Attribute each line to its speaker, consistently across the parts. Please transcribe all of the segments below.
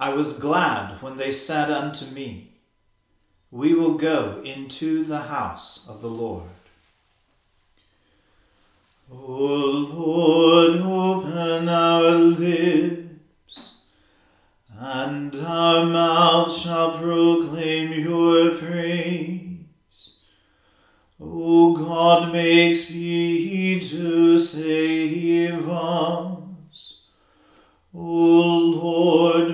Speaker 1: I was glad when they said unto me, We will go into the house of the Lord.
Speaker 2: O Lord, open our lips, and our mouth shall proclaim your praise. O God, make speed to save us. O Lord,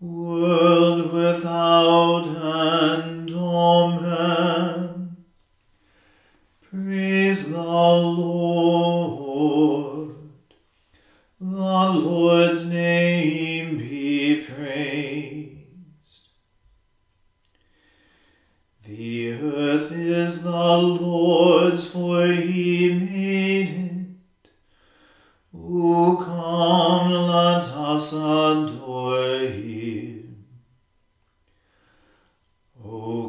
Speaker 2: world without end. Amen. Praise the Lord. The Lord's name be praised. The earth is the Lord's, for he made it. O come, let us adore him. O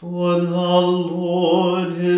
Speaker 2: For the Lord is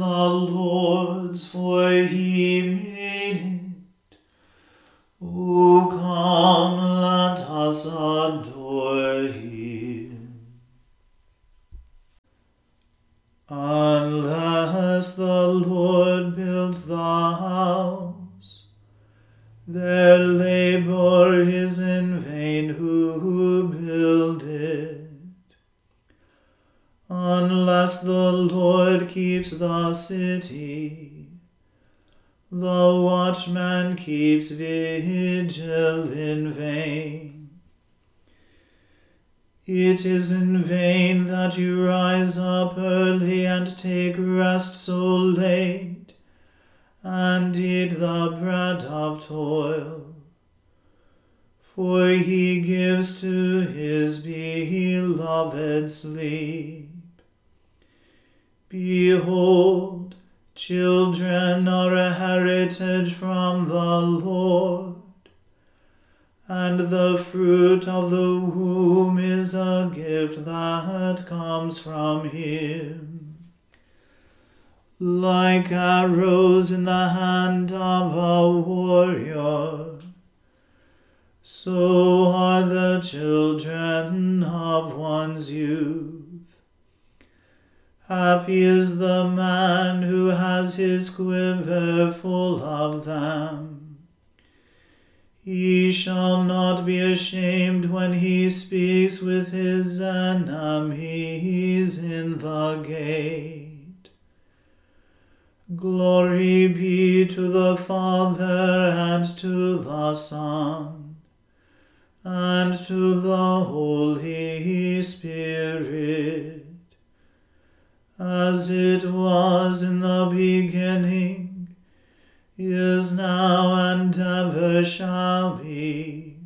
Speaker 2: the Lord's, for he made it. O come, let us adore him. Unless the Lord builds the house, their labor is in vain who build it. Unless the Lord keeps the city, the watchman keeps vigil in vain. It is in vain that you rise up early and take rest so late, and eat the bread of toil. For he gives to his beloved sleep. Behold, children are a heritage from the Lord, and the fruit of the womb is a gift that comes from him. Like arrows in the hand of a warrior, so are the children of one's youth. Happy is the man who has his quiver full of them. He shall not be ashamed when he speaks with his enemies in the gate. Glory be to the Father and to the Son and to the Holy Spirit, as it was in the beginning, is now, and ever shall be,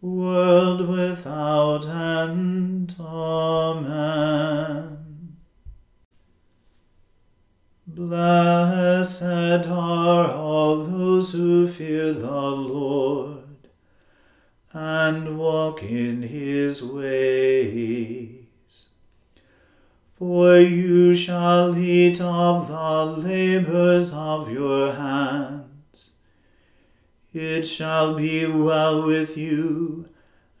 Speaker 2: world without end. Amen. Blessed are all those who fear the Lord and walk in his ways. For you shall eat of the labors of your hands. It shall be well with you,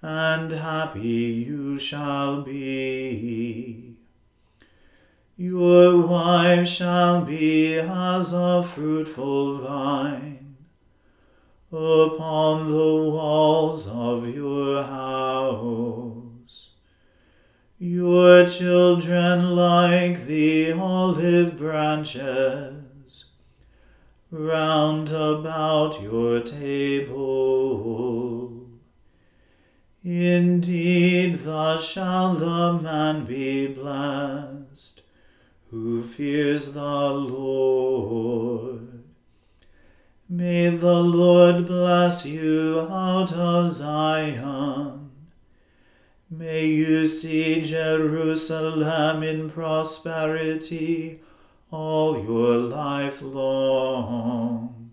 Speaker 2: and happy you shall be. Your wife shall be as a fruitful vine upon the walls of your house. Your children like the olive branches round about your table. Indeed, thus shall the man be blessed who fears the Lord. May the Lord bless you out of Zion. May you see Jerusalem in prosperity all your life long.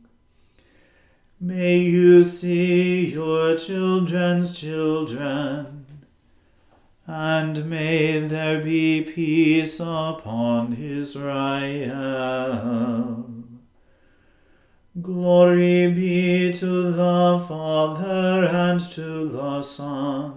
Speaker 2: May you see your children's children, and may there be peace upon Israel. Glory be to the Father and to the Son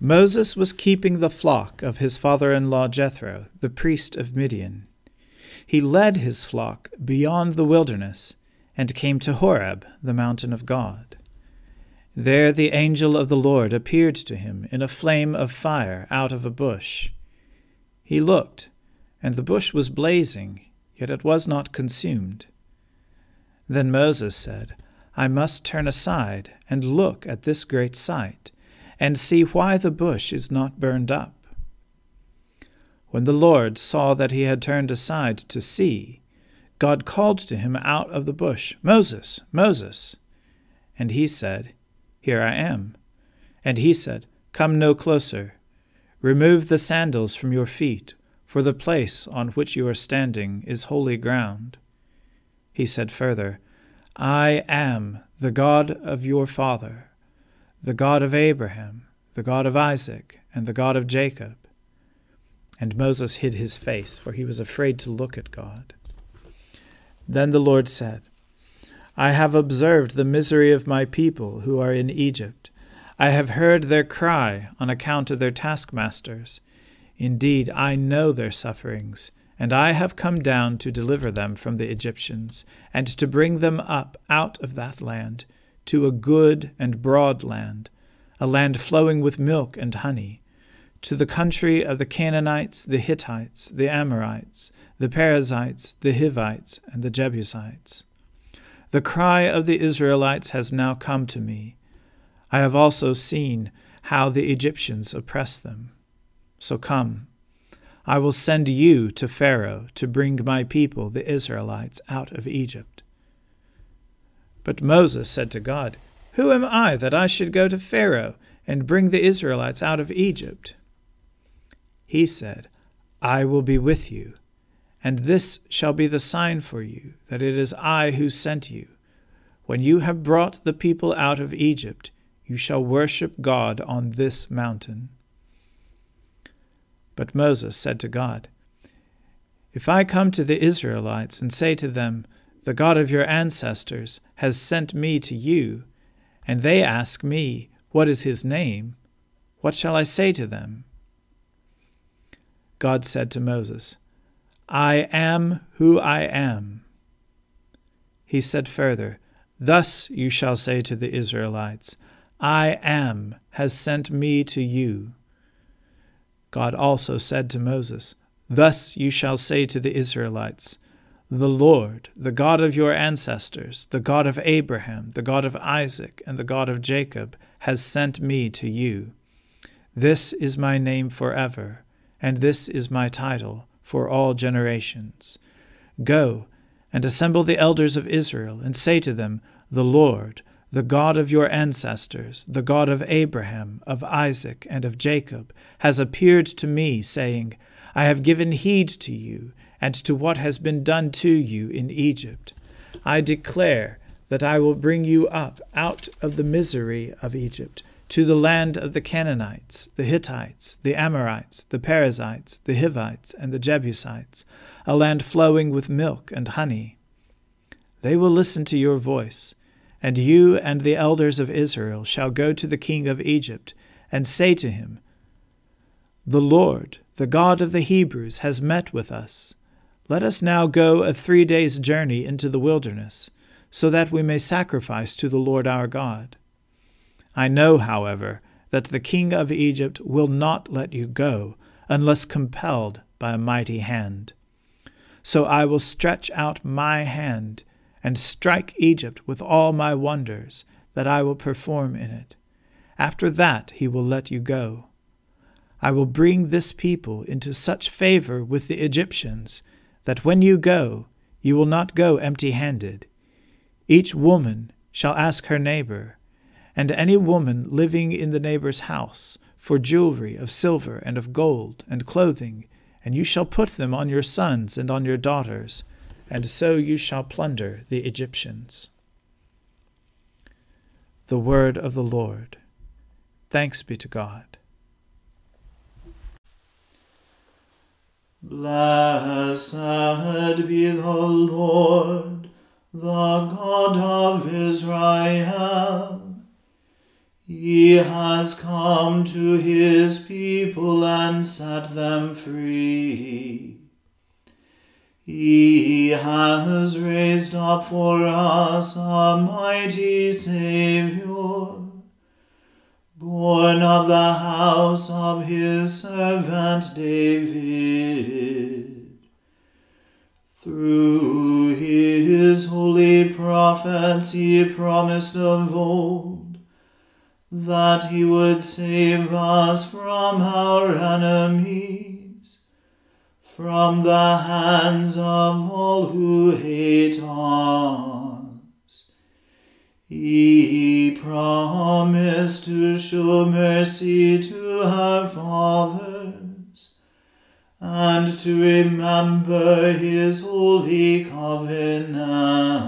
Speaker 3: Moses was keeping the flock of his father in law Jethro, the priest of Midian. He led his flock beyond the wilderness and came to Horeb, the mountain of God. There the angel of the Lord appeared to him in a flame of fire out of a bush. He looked, and the bush was blazing, yet it was not consumed. Then Moses said, I must turn aside and look at this great sight, and see why the bush is not burned up. When the Lord saw that he had turned aside to see, God called to him out of the bush, Moses, Moses. And he said, Here I am. And he said, Come no closer. Remove the sandals from your feet, for the place on which you are standing is holy ground. He said further, I am the God of your father, the God of Abraham, the God of Isaac, and the God of Jacob. And Moses hid his face, for he was afraid to look at God. Then the Lord said, I have observed the misery of my people who are in Egypt. I have heard their cry on account of their taskmasters. Indeed, I know their sufferings and I have come down to deliver them from the Egyptians, and to bring them up out of that land, to a good and broad land, a land flowing with milk and honey, to the country of the Canaanites, the Hittites, the Amorites, the Perizzites, the Hivites, and the Jebusites. The cry of the Israelites has now come to me. I have also seen how the Egyptians oppress them. So come, I will send you to Pharaoh to bring my people, the Israelites, out of Egypt. But Moses said to God, Who am I that I should go to Pharaoh and bring the Israelites out of Egypt? He said, I will be with you, and this shall be the sign for you that it is I who sent you. When you have brought the people out of Egypt, you shall worship God on this mountain. But Moses said to God, If I come to the Israelites and say to them, The God of your ancestors has sent me to you, and they ask me, What is his name? What shall I say to them? God said to Moses, I am who I am. He said further, Thus you shall say to the Israelites, I am has sent me to you. God also said to Moses, Thus you shall say to the Israelites, The Lord, the God of your ancestors, the God of Abraham, the God of Isaac, and the God of Jacob, has sent me to you. This is my name forever, and this is my title for all generations. Go and assemble the elders of Israel, and say to them, The Lord, the God of your ancestors, the God of Abraham, of Isaac, and of Jacob, has appeared to me, saying, I have given heed to you, and to what has been done to you in Egypt. I declare that I will bring you up out of the misery of Egypt, to the land of the Canaanites, the Hittites, the Amorites, the Perizzites, the Hivites, and the Jebusites, a land flowing with milk and honey. They will listen to your voice and you and the elders of Israel shall go to the king of Egypt, and say to him, The Lord, the God of the Hebrews, has met with us. Let us now go a three days' journey into the wilderness, so that we may sacrifice to the Lord our God. I know, however, that the king of Egypt will not let you go unless compelled by a mighty hand. So I will stretch out my hand and strike Egypt with all my wonders that I will perform in it. After that he will let you go. I will bring this people into such favor with the Egyptians that when you go, you will not go empty handed. Each woman shall ask her neighbor, and any woman living in the neighbor's house, for jewelry of silver and of gold and clothing, and you shall put them on your sons and on your daughters and so you shall plunder the Egyptians. The word of the Lord. Thanks be to God.
Speaker 2: Blessed be the Lord, the God of Israel. He has come to his people and set them free. He has raised up for us a mighty Saviour, born of the house of his servant David. Through his holy prophets he promised of old that he would save us from our enemies from the hands of all who hate us. He promised to show mercy to our fathers and to remember his holy covenant.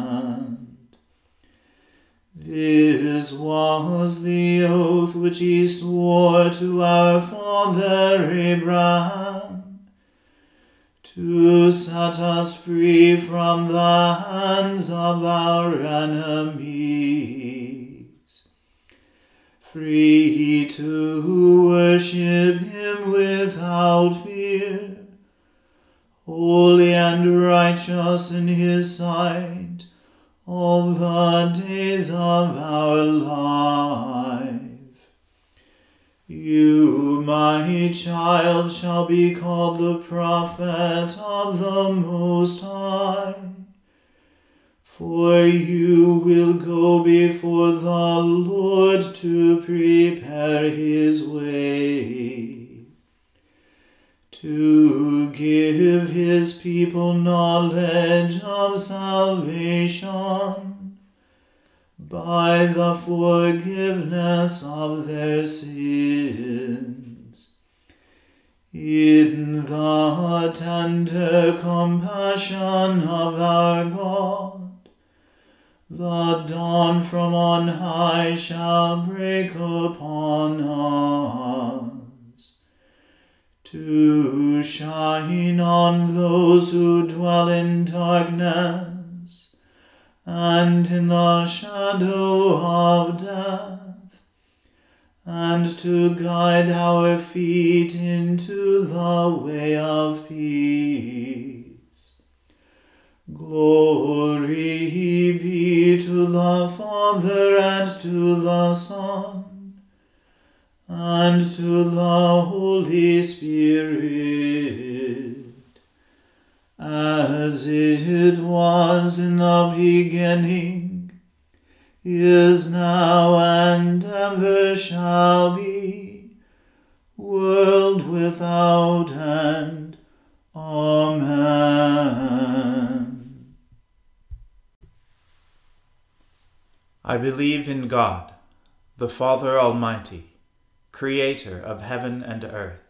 Speaker 2: This was the oath which he swore to our father Abraham to set us free from the hands of our enemies, free to worship Him without fear, holy and righteous in His sight all the days of our life. You, my child, shall be called the prophet of the Most High. For you will go before the Lord to prepare his way, to give his people knowledge of salvation by the forgiveness of their sins. In the tender compassion of our God, the dawn from on high shall break upon us to shine on those who dwell in darkness and in the shadow of death, and to guide our feet into the way of peace. Glory be to the Father and to the Son and to the Holy Spirit as it was in the beginning, is now, and ever shall be, world without end. Amen.
Speaker 1: I believe in God, the Father Almighty, creator of heaven and earth.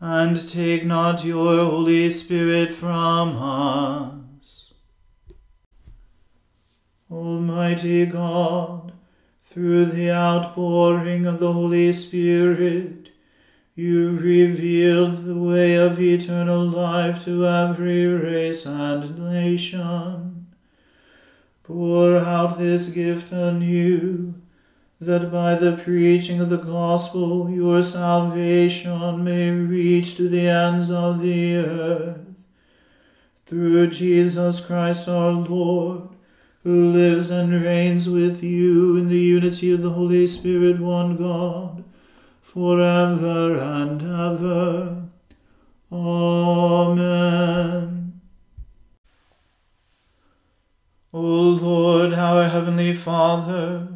Speaker 2: and take not your Holy Spirit from us. Almighty God, through the outpouring of the Holy Spirit, you revealed the way of eternal life to every race and nation. Pour out this gift anew that by the preaching of the gospel your salvation may reach to the ends of the earth. Through Jesus Christ our Lord, who lives and reigns with you in the unity of the Holy Spirit, one God, forever and ever. Amen. O Lord, our heavenly Father,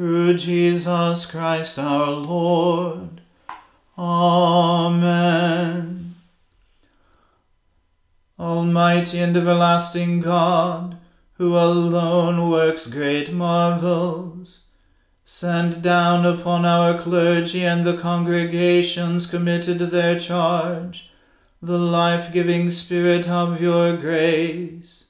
Speaker 2: Through Jesus Christ our Lord. Amen. Almighty and everlasting God, who alone works great marvels, send down upon our clergy and the congregations committed to their charge the life giving Spirit of your grace.